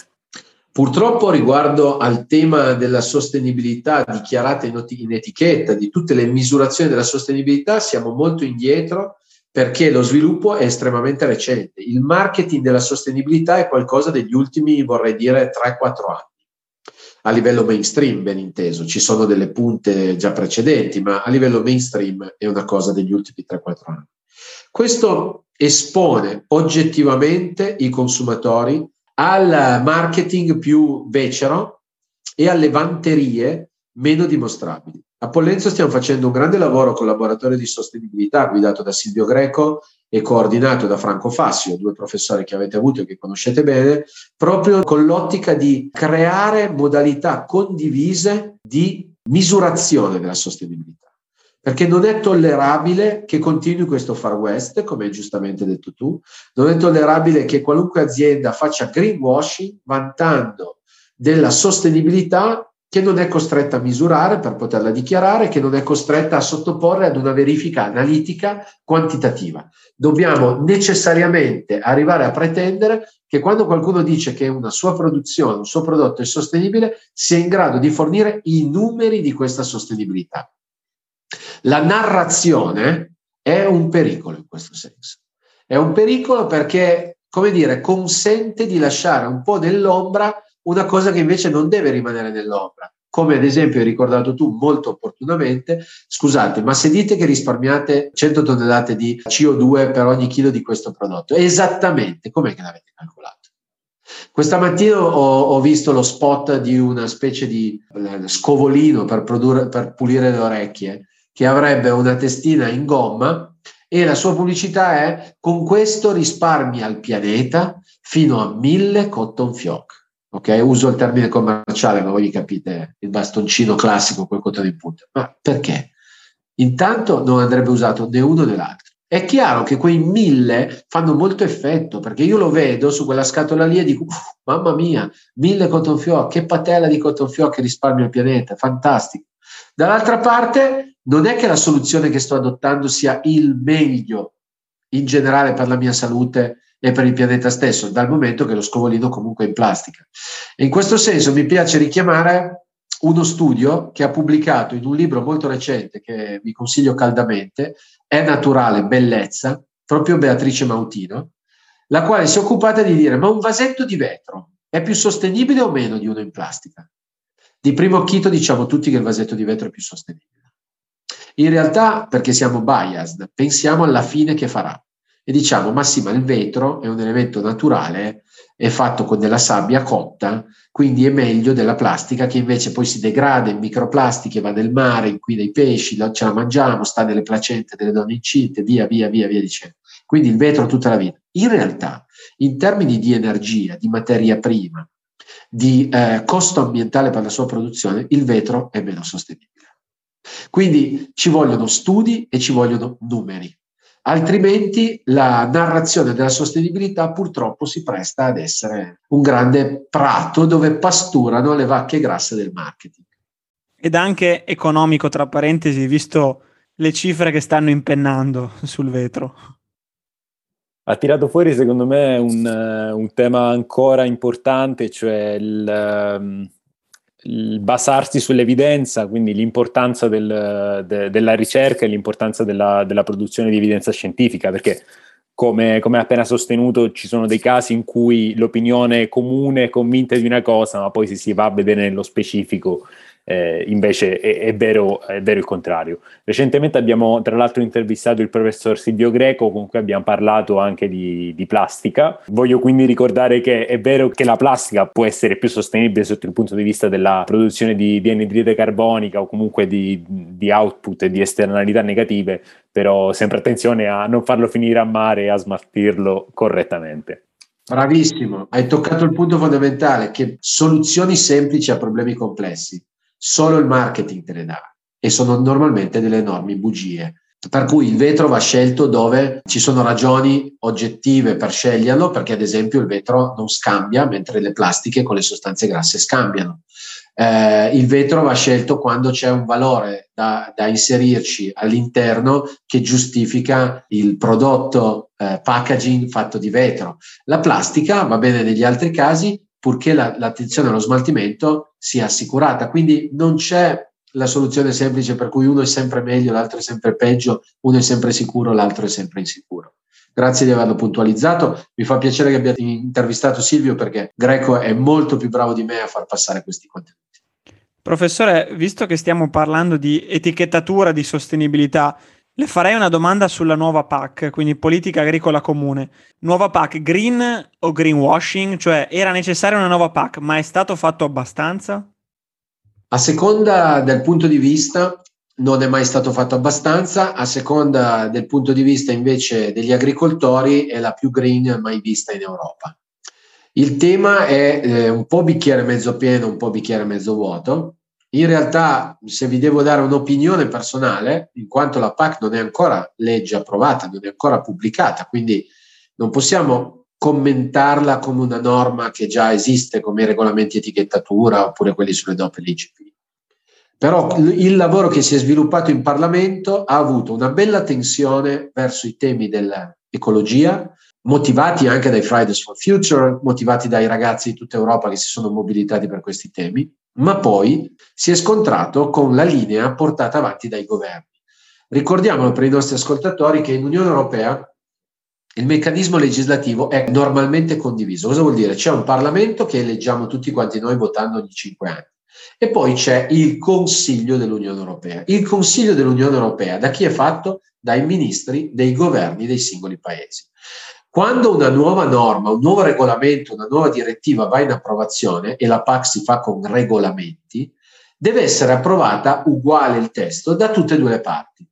Purtroppo riguardo al tema della sostenibilità dichiarata in, in etichetta, di tutte le misurazioni della sostenibilità, siamo molto indietro perché lo sviluppo è estremamente recente. Il marketing della sostenibilità è qualcosa degli ultimi, vorrei dire, 3-4 anni. A livello mainstream, ben inteso, ci sono delle punte già precedenti, ma a livello mainstream è una cosa degli ultimi 3-4 anni. Questo espone oggettivamente i consumatori al marketing più becero e alle vanterie meno dimostrabili. A Pollenzo stiamo facendo un grande lavoro con il laboratorio di sostenibilità guidato da Silvio Greco e coordinato da Franco Fassio, due professori che avete avuto e che conoscete bene, proprio con l'ottica di creare modalità condivise di misurazione della sostenibilità perché non è tollerabile che continui questo far west, come hai giustamente detto tu, non è tollerabile che qualunque azienda faccia greenwashing vantando della sostenibilità che non è costretta a misurare per poterla dichiarare, che non è costretta a sottoporre ad una verifica analitica quantitativa. Dobbiamo necessariamente arrivare a pretendere che quando qualcuno dice che una sua produzione, un suo prodotto è sostenibile, sia in grado di fornire i numeri di questa sostenibilità. La narrazione è un pericolo in questo senso. È un pericolo perché, come dire, consente di lasciare un po' nell'ombra una cosa che invece non deve rimanere nell'ombra. Come ad esempio hai ricordato tu molto opportunamente, scusate, ma se dite che risparmiate 100 tonnellate di CO2 per ogni chilo di questo prodotto, esattamente com'è che l'avete calcolato? Questa mattina ho, ho, visto lo spot di una specie di eh, scovolino per, produrre, per pulire le orecchie che avrebbe una testina in gomma e la sua pubblicità è con questo risparmi al pianeta fino a mille cotton fioc. Ok, uso il termine commerciale, ma voi capite il bastoncino classico, quel cotone in punta. Ma perché? Intanto non andrebbe usato né uno né l'altro È chiaro che quei mille fanno molto effetto perché io lo vedo su quella scatola lì e dico, mamma mia, mille cotton fioc, che patella di cotton fioc che risparmia il pianeta, fantastico. Dall'altra parte, non è che la soluzione che sto adottando sia il meglio in generale per la mia salute e per il pianeta stesso, dal momento che lo scovolino comunque è in plastica. E in questo senso mi piace richiamare uno studio che ha pubblicato in un libro molto recente che vi consiglio caldamente, È naturale bellezza, proprio Beatrice Mautino, la quale si è occupata di dire ma un vasetto di vetro è più sostenibile o meno di uno in plastica? Di primo acchito diciamo tutti che il vasetto di vetro è più sostenibile. In realtà, perché siamo biased, pensiamo alla fine che farà e diciamo ma sì, ma il vetro è un elemento naturale, è fatto con della sabbia cotta, quindi è meglio della plastica che invece poi si degrada in microplastiche, va nel mare, inquina i pesci, ce la mangiamo, sta nelle placente delle donne incinte, via, via, via, via dicendo. Quindi il vetro tutta la vita. In realtà, in termini di energia, di materia prima, di eh, costo ambientale per la sua produzione, il vetro è meno sostenibile. Quindi ci vogliono studi e ci vogliono numeri. Altrimenti la narrazione della sostenibilità purtroppo si presta ad essere un grande prato dove pasturano le vacche grasse del marketing. Ed anche economico, tra parentesi, visto le cifre che stanno impennando sul vetro. Ha tirato fuori, secondo me, un, un tema ancora importante, cioè il, um, il basarsi sull'evidenza, quindi l'importanza del, de, della ricerca e l'importanza della, della, produzione di evidenza scientifica, perché come, come appena sostenuto ci sono dei casi in cui l'opinione comune è convinta di una cosa, ma poi si, si va a vedere nello specifico eh, invece è, è, vero, è, vero, il contrario. Recentemente abbiamo tra l'altro intervistato il professor Silvio Greco con cui abbiamo parlato anche di, di, plastica. Voglio quindi ricordare che è vero che la plastica può essere più sostenibile sotto il punto di vista della produzione di, di anidride carbonica o comunque di, di output e di esternalità negative, però sempre attenzione a non farlo finire a mare e a smaltirlo correttamente. Bravissimo, hai toccato il punto fondamentale, che soluzioni semplici a problemi complessi solo il marketing te le dà e sono normalmente delle enormi bugie. Per cui il vetro va scelto dove ci sono ragioni oggettive per sceglierlo, perché ad esempio il vetro non scambia, mentre le plastiche con le sostanze grasse scambiano. Eh, il vetro va scelto quando c'è un valore da, da inserirci all'interno che giustifica il prodotto eh, packaging fatto di vetro. La plastica va bene negli altri casi purché la, l'attenzione allo smaltimento sia assicurata. Quindi non c'è la soluzione semplice per cui uno è sempre meglio, l'altro è sempre peggio, uno è sempre sicuro, l'altro è sempre insicuro. Grazie di averlo puntualizzato. Mi fa piacere che abbiate intervistato Silvio perché Greco è molto più bravo di me a far passare questi contenuti. Professore, visto che stiamo parlando di etichettatura, di sostenibilità, le farei una domanda sulla nuova PAC, quindi politica agricola comune. Nuova PAC green o greenwashing? Cioè era necessaria una nuova PAC, ma è stato fatto abbastanza? A seconda del punto di vista non è mai stato fatto abbastanza, a seconda del punto di vista invece degli agricoltori è la più green mai vista in Europa. Il tema è eh, un po' bicchiere mezzo pieno, un po' bicchiere mezzo vuoto. In realtà, se vi devo dare un'opinione personale, in quanto la PAC non è ancora legge approvata, non è ancora pubblicata, quindi non possiamo commentarla come una norma che già esiste come i regolamenti etichettatura oppure quelli sulle doppie l'ICP. Però il lavoro che si è sviluppato in Parlamento ha avuto una bella tensione verso i temi dell'ecologia, motivati anche dai Fridays for Future, motivati dai ragazzi di tutta Europa che si sono mobilitati per questi temi, ma poi si è scontrato con la linea portata avanti dai governi. Ricordiamolo per i nostri ascoltatori che in Unione Europea il meccanismo legislativo è normalmente condiviso. Cosa vuol dire? C'è un Parlamento che eleggiamo tutti quanti noi votando ogni cinque anni. E poi c'è il Consiglio dell'Unione Europea. Il Consiglio dell'Unione Europea da chi è fatto? Dai ministri dei governi dei singoli paesi. Quando una nuova norma, un nuovo regolamento, una nuova direttiva va in approvazione e la PAC si fa con regolamenti, deve essere approvata uguale il testo da tutte e due le parti.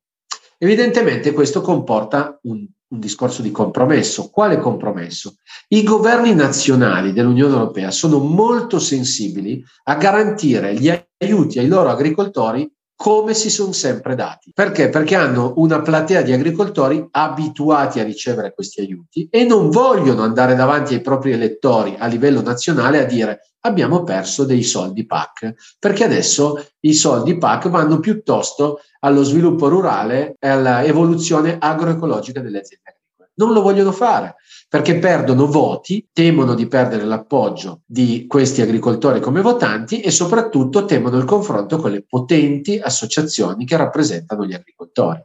Evidentemente questo comporta un, un discorso di compromesso. Quale compromesso? I governi nazionali dell'Unione Europea sono molto sensibili a garantire gli aiuti ai loro agricoltori come si sono sempre dati. Perché? Perché hanno una platea di agricoltori abituati a ricevere questi aiuti e non vogliono andare davanti ai propri elettori a livello nazionale a dire abbiamo perso dei soldi PAC, perché adesso i soldi PAC vanno piuttosto allo sviluppo rurale e all'evoluzione agroecologica delle aziende. Non lo vogliono fare perché perdono voti, temono di perdere l'appoggio di questi agricoltori come votanti e soprattutto temono il confronto con le potenti associazioni che rappresentano gli agricoltori.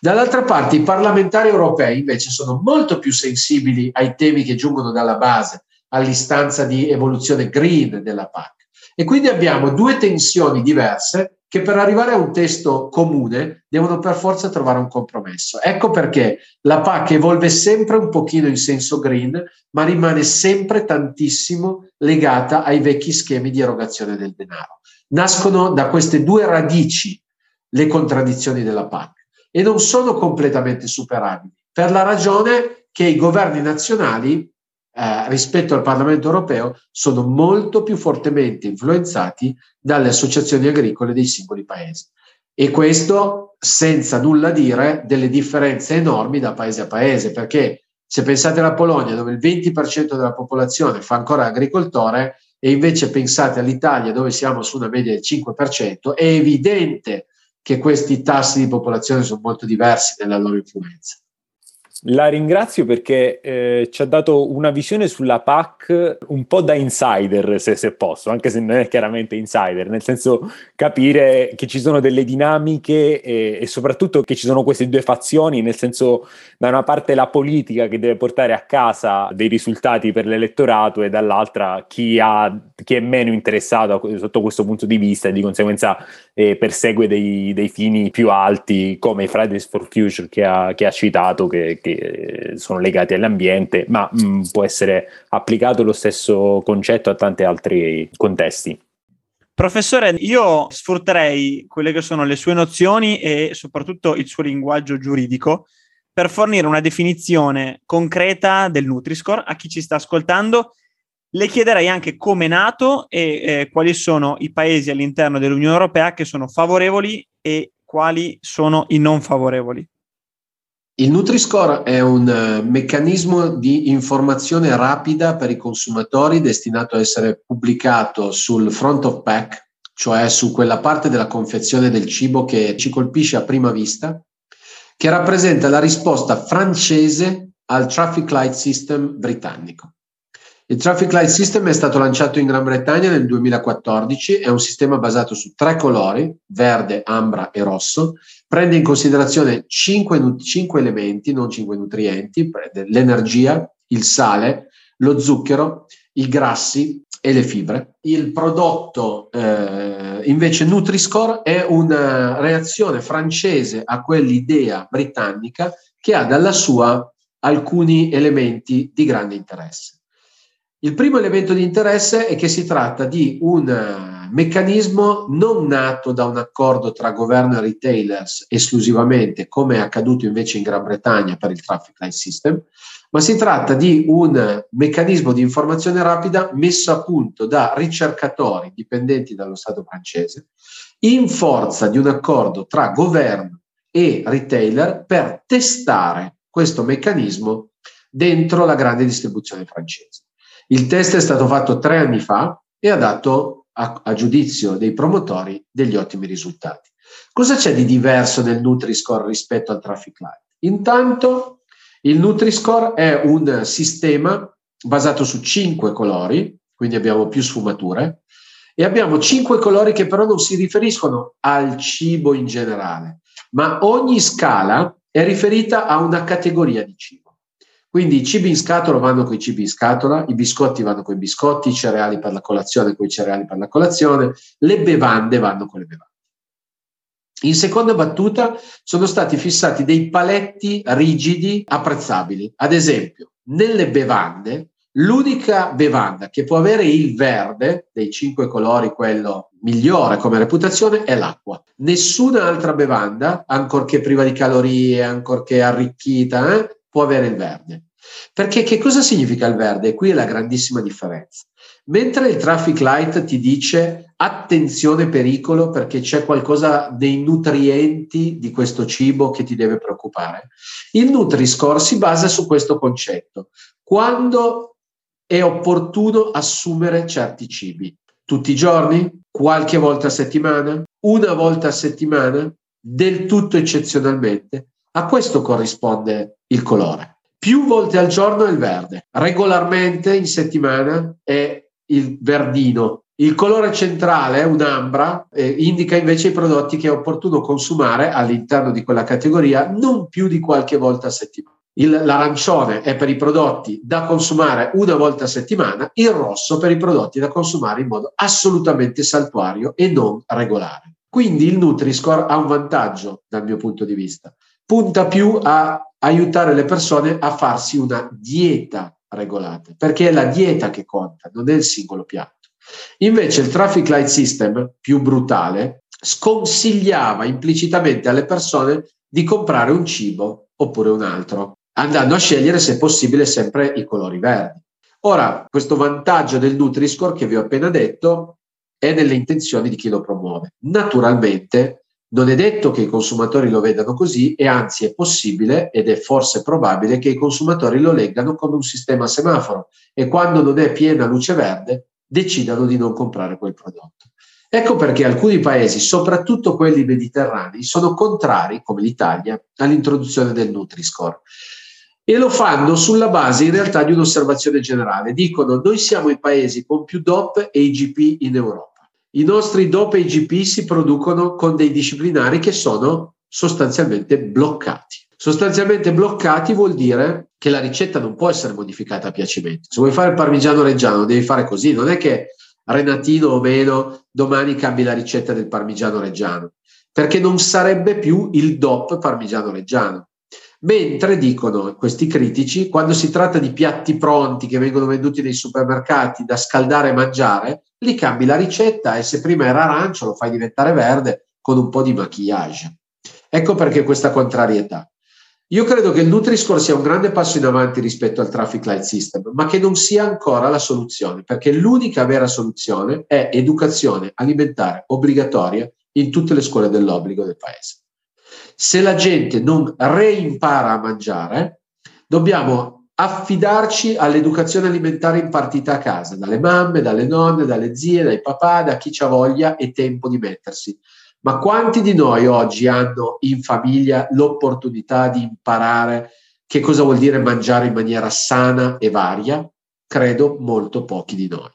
Dall'altra parte i parlamentari europei invece sono molto più sensibili ai temi che giungono dalla base, all'istanza di evoluzione green della PAC. E quindi abbiamo due tensioni diverse che per arrivare a un testo comune devono per forza trovare un compromesso. Ecco perché la PAC evolve sempre un pochino in senso green, ma rimane sempre tantissimo legata ai vecchi schemi di erogazione del denaro. Nascono da queste due radici le contraddizioni della PAC e non sono completamente superabili, per la ragione che i governi nazionali eh, rispetto al Parlamento europeo sono molto più fortemente influenzati dalle associazioni agricole dei singoli paesi. E questo senza nulla dire delle differenze enormi da paese a paese, perché se pensate alla Polonia dove il 20% della popolazione fa ancora agricoltore e invece pensate all'Italia dove siamo su una media del 5%, è evidente che questi tassi di popolazione sono molto diversi nella loro influenza. La ringrazio perché eh, ci ha dato una visione sulla PAC un po' da insider, se, se, posso, anche se non è chiaramente insider, nel senso capire che ci sono delle dinamiche e, e, soprattutto che ci sono queste due fazioni, nel senso da una parte la politica che deve portare a casa dei risultati per l'elettorato e dall'altra chi, ha, chi è meno interessato sotto questo punto di vista e di conseguenza eh, persegue dei, dei, fini più alti come i Fridays for Future che ha, che ha citato, che, che sono legati all'ambiente, ma mh, mm, può essere applicato lo stesso concetto a tanti altri contesti. Professore, io sfrutterei quelle che sono le sue nozioni e soprattutto il suo linguaggio giuridico per fornire una definizione concreta del Nutri-Score a chi ci sta ascoltando. Le chiederei anche come è nato e eh, quali sono i paesi all'interno dell'Unione Europea che sono favorevoli e quali sono i non favorevoli. Il Nutri-Score è un eh, meccanismo di informazione rapida per i consumatori destinato a essere pubblicato sul front of pack, cioè su quella parte della confezione del cibo che ci colpisce a prima vista, che rappresenta la risposta francese al traffic light system britannico. Il Traffic Light System è stato lanciato in Gran Bretagna nel 2014, è un sistema basato su tre colori, verde, ambra e rosso, prende in considerazione cinque, cinque elementi, non cinque nutrienti, l'energia, il sale, lo zucchero, i grassi e le fibre. Il prodotto eh, invece Nutri-Score è una reazione francese a quell'idea britannica che ha dalla sua alcuni elementi di grande interesse. Il primo elemento di interesse è che si tratta di un eh, meccanismo non nato da un accordo tra governo e retailers esclusivamente, come è accaduto invece in Gran Bretagna per il Traffic Light System, ma si tratta di un meccanismo di informazione rapida messo a punto da ricercatori dipendenti dallo Stato francese in forza di un accordo tra governo e retailer per testare questo meccanismo dentro la grande distribuzione francese. Il test è stato fatto tre anni fa e ha dato a, a giudizio dei promotori degli ottimi risultati. Cosa c'è di diverso nel Nutri-Score rispetto al Traffic Light? Intanto il Nutri-Score è un sistema basato su cinque colori, quindi abbiamo più sfumature, e abbiamo cinque colori che però non si riferiscono al cibo in generale, ma ogni scala è riferita a una categoria di cibo. Quindi i cibi in scatola vanno con i cibi in scatola, i biscotti vanno con i biscotti, i cereali per la colazione con i cereali per la colazione, le bevande vanno con le bevande. In seconda battuta sono stati fissati dei paletti rigidi apprezzabili. Ad esempio, nelle bevande, l'unica bevanda che può avere il verde dei cinque colori, quello migliore come reputazione, è l'acqua. Nessuna altra bevanda, ancorché priva di calorie, ancorché arricchita, eh, può avere il verde. Perché che cosa significa il verde? E qui è la grandissima differenza. Mentre il traffic light ti dice attenzione pericolo perché c'è qualcosa dei nutrienti di questo cibo che ti deve preoccupare, il Nutri-Score si basa su questo concetto. Quando è opportuno assumere certi cibi? Tutti i giorni? Qualche volta a settimana? Una volta a settimana? Del tutto eccezionalmente? A questo corrisponde il colore. Più volte al giorno è il verde, regolarmente in settimana è il verdino. Il colore centrale, un'ambra, eh, indica invece i prodotti che è opportuno consumare all'interno di quella categoria non più di qualche volta a settimana. Il, l'arancione è per i prodotti da consumare una volta a settimana, il rosso per i prodotti da consumare in modo assolutamente saltuario e non regolare. Quindi il Nutri-Score ha un vantaggio dal mio punto di vista. Punta più a aiutare le persone a farsi una dieta regolate, perché è la dieta che conta, non è il singolo piatto. Invece il traffic light system, più brutale, sconsigliava implicitamente alle persone di comprare un cibo oppure un altro, andando a scegliere se possibile sempre i colori verdi. Ora, questo vantaggio del Nutri-Score che vi ho appena detto è nelle intenzioni di chi lo promuove. Naturalmente non è detto che i consumatori lo vedano così e anzi è possibile ed è forse probabile che i consumatori lo leggano come un sistema semaforo e quando non è piena luce verde decidano di non comprare quel prodotto. Ecco perché alcuni paesi, soprattutto quelli mediterranei, sono contrari, come l'Italia, all'introduzione del Nutri-Score. E lo fanno sulla base in realtà di un'osservazione generale. Dicono noi siamo i paesi con più DOP e IGP in Europa. I nostri DOP e IGP si producono con dei disciplinari che sono sostanzialmente bloccati. Sostanzialmente bloccati vuol dire che la ricetta non può essere modificata a piacimento. Se vuoi fare il parmigiano reggiano, devi fare così, non è che Renatino o meno domani cambi la ricetta del parmigiano reggiano, perché non sarebbe più il DOP parmigiano reggiano. Mentre dicono questi critici, quando si tratta di piatti pronti che vengono venduti nei supermercati da scaldare e mangiare, li cambi la ricetta e se prima era arancio lo fai diventare verde con un po' di maquillage. Ecco perché questa contrarietà. Io credo che il Nutri-Score sia un grande passo in avanti rispetto al Traffic Light System, ma che non sia ancora la soluzione, perché l'unica vera soluzione è educazione alimentare obbligatoria in tutte le scuole dell'obbligo del paese. Se la gente non reimpara a mangiare, dobbiamo affidarci all'educazione alimentare impartita a casa, dalle mamme, dalle nonne, dalle zie, dai papà, da chi ha voglia e tempo di mettersi. Ma quanti di noi oggi hanno in famiglia l'opportunità di imparare che cosa vuol dire mangiare in maniera sana e varia? Credo molto pochi di noi.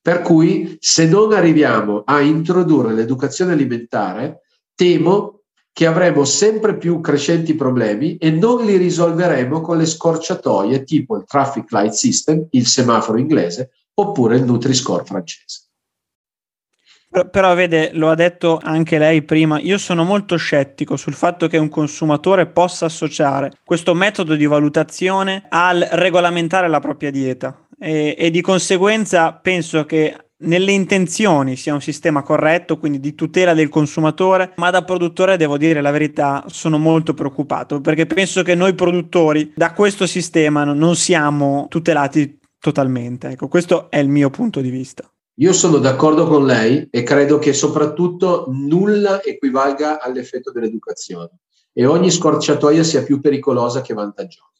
Per cui se non arriviamo a introdurre l'educazione alimentare, temo che avremo sempre più crescenti problemi e non li risolveremo con le scorciatoie tipo il traffic light system, il semaforo inglese oppure il Nutri-Score francese. Però vede, lo ha detto anche lei prima, io sono molto scettico sul fatto che un consumatore possa associare questo metodo di valutazione al regolamentare la propria dieta e, e di conseguenza penso che nelle intenzioni sia un sistema corretto, quindi di tutela del consumatore, ma da produttore devo dire la verità, sono molto preoccupato perché penso che noi produttori da questo sistema non siamo tutelati totalmente. Ecco, questo è il mio punto di vista. Io sono d'accordo con lei e credo che soprattutto nulla equivalga all'effetto dell'educazione e ogni scorciatoia sia più pericolosa che vantaggiosa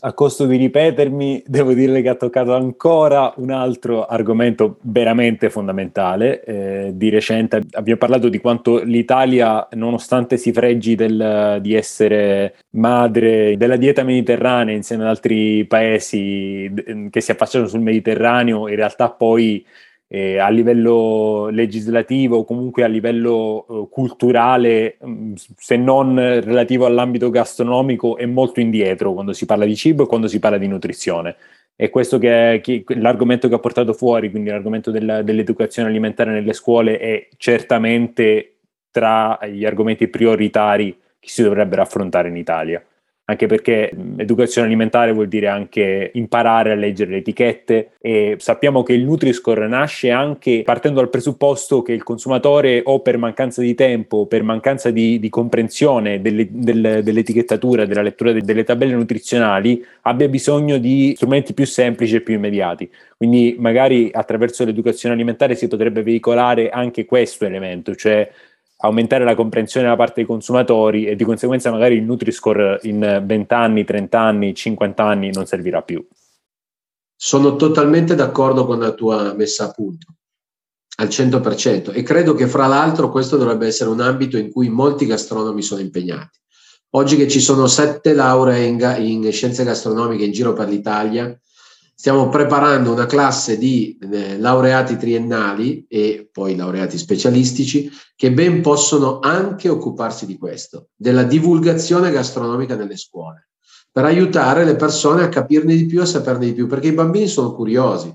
a costo di ripetermi, devo dire che ha toccato ancora un altro argomento veramente fondamentale. Eh, di recente abbiamo parlato di quanto l'Italia, nonostante si freggi del, di essere madre della dieta mediterranea insieme ad altri paesi che si affacciano sul Mediterraneo, in realtà poi eh, a livello legislativo o comunque a livello eh, culturale, mm, se non relativo all'ambito gastronomico, è molto indietro quando si parla di cibo e quando si parla di nutrizione. E questo che è che, l'argomento che ha portato fuori, quindi l'argomento della, dell'educazione alimentare nelle scuole, è certamente tra gli argomenti prioritari che si dovrebbero affrontare in Italia anche perché educazione alimentare vuol dire anche imparare a leggere le etichette e sappiamo che il Nutri-Score nasce anche partendo dal presupposto che il consumatore o per mancanza di tempo, per mancanza di, di comprensione delle, del, dell'etichettatura, della lettura de, delle tabelle nutrizionali, abbia bisogno di strumenti più semplici e più immediati. Quindi magari attraverso l'educazione alimentare si potrebbe veicolare anche questo elemento, cioè aumentare la comprensione da parte dei consumatori e di conseguenza magari il Nutri-Score in 20 anni, 30 anni, 50 anni non servirà più. Sono totalmente d'accordo con la tua messa a punto, al 100%, e credo che fra l'altro questo dovrebbe essere un ambito in cui molti gastronomi sono impegnati. Oggi che ci sono sette lauree in, in scienze gastronomiche in giro per l'Italia, Stiamo preparando una classe di eh, laureati triennali e poi laureati specialistici che ben possono anche occuparsi di questo, della divulgazione gastronomica nelle scuole, per aiutare le persone a capirne di più, a saperne di più, perché i bambini sono curiosi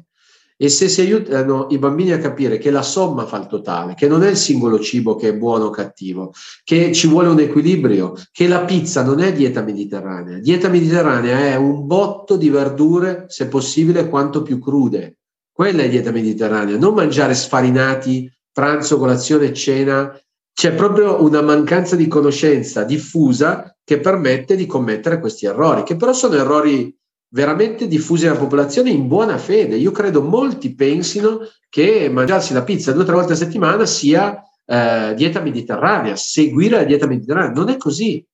e se si aiutano i bambini a capire che la somma fa il totale, che non è il singolo cibo che è buono o cattivo, che ci vuole un equilibrio, che la pizza non è dieta mediterranea, dieta mediterranea è un botto di verdure, se possibile, quanto più crude. Quella è dieta mediterranea, non mangiare sfarinati, pranzo, colazione, cena. C'è proprio una mancanza di conoscenza diffusa che permette di commettere questi errori, che però sono errori veramente diffusi nella popolazione in buona fede. Io credo molti pensino che mangiarsi la pizza due o tre volte a settimana sia eh, dieta mediterranea, seguire la dieta mediterranea. Non è così,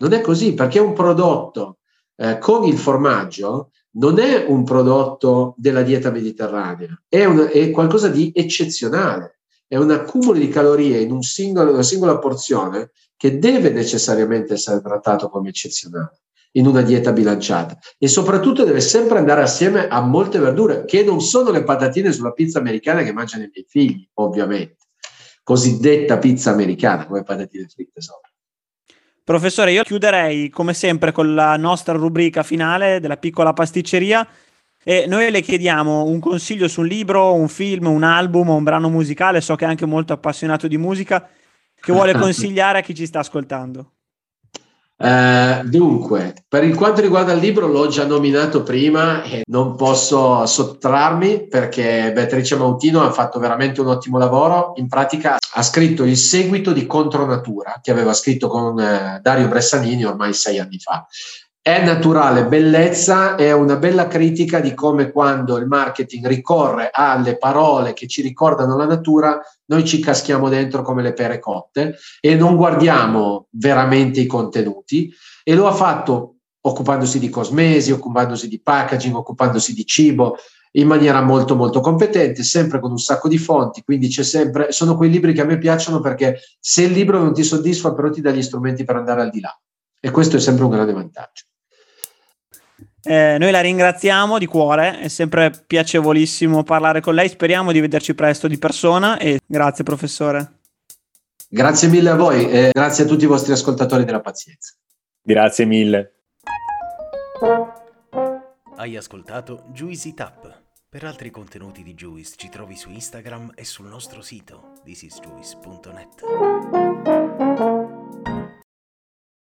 non è così perché un prodotto eh, con il formaggio non è un prodotto della dieta mediterranea, è, un, è qualcosa di eccezionale, è un accumulo di calorie in un singolo, una singola porzione che deve necessariamente essere trattato come eccezionale in una dieta bilanciata e soprattutto deve sempre andare assieme a molte verdure che non sono le patatine sulla pizza americana che mangiano i miei figli, ovviamente. Cosiddetta pizza americana, come patatine fritte sopra. Professore, io chiuderei come sempre con la nostra rubrica finale della piccola pasticceria e noi le chiediamo un consiglio su un libro, un film, un album, un brano musicale, so che è anche molto appassionato di musica, che vuole consigliare a chi ci sta ascoltando. Uh, dunque, per quanto riguarda il libro, l'ho già nominato prima e non posso sottrarmi perché Beatrice Mautino ha fatto veramente un ottimo lavoro. In pratica ha scritto il seguito di Contronatura che aveva scritto con uh, Dario Bressanini ormai sei anni fa. È naturale, bellezza, è una bella critica di come quando il marketing ricorre alle parole che ci ricordano la natura, noi ci caschiamo dentro come le pere cotte e non guardiamo veramente i contenuti. E lo ha fatto occupandosi di cosmesi, occupandosi di packaging, occupandosi di cibo in maniera molto molto competente, sempre con un sacco di fonti, quindi c'è sempre sono quei libri che a me piacciono perché se il libro non ti soddisfa però ti dà gli strumenti per andare al di là. E questo è sempre un grande vantaggio. Eh, noi la ringraziamo di cuore, è sempre piacevolissimo parlare con lei, speriamo di vederci presto di persona e grazie professore. Grazie mille a voi e grazie a tutti i vostri ascoltatori della pazienza. Grazie mille. Hai ascoltato Juicy Tap. Per altri contenuti di Juice ci trovi su Instagram e sul nostro sito thisisjuice.net.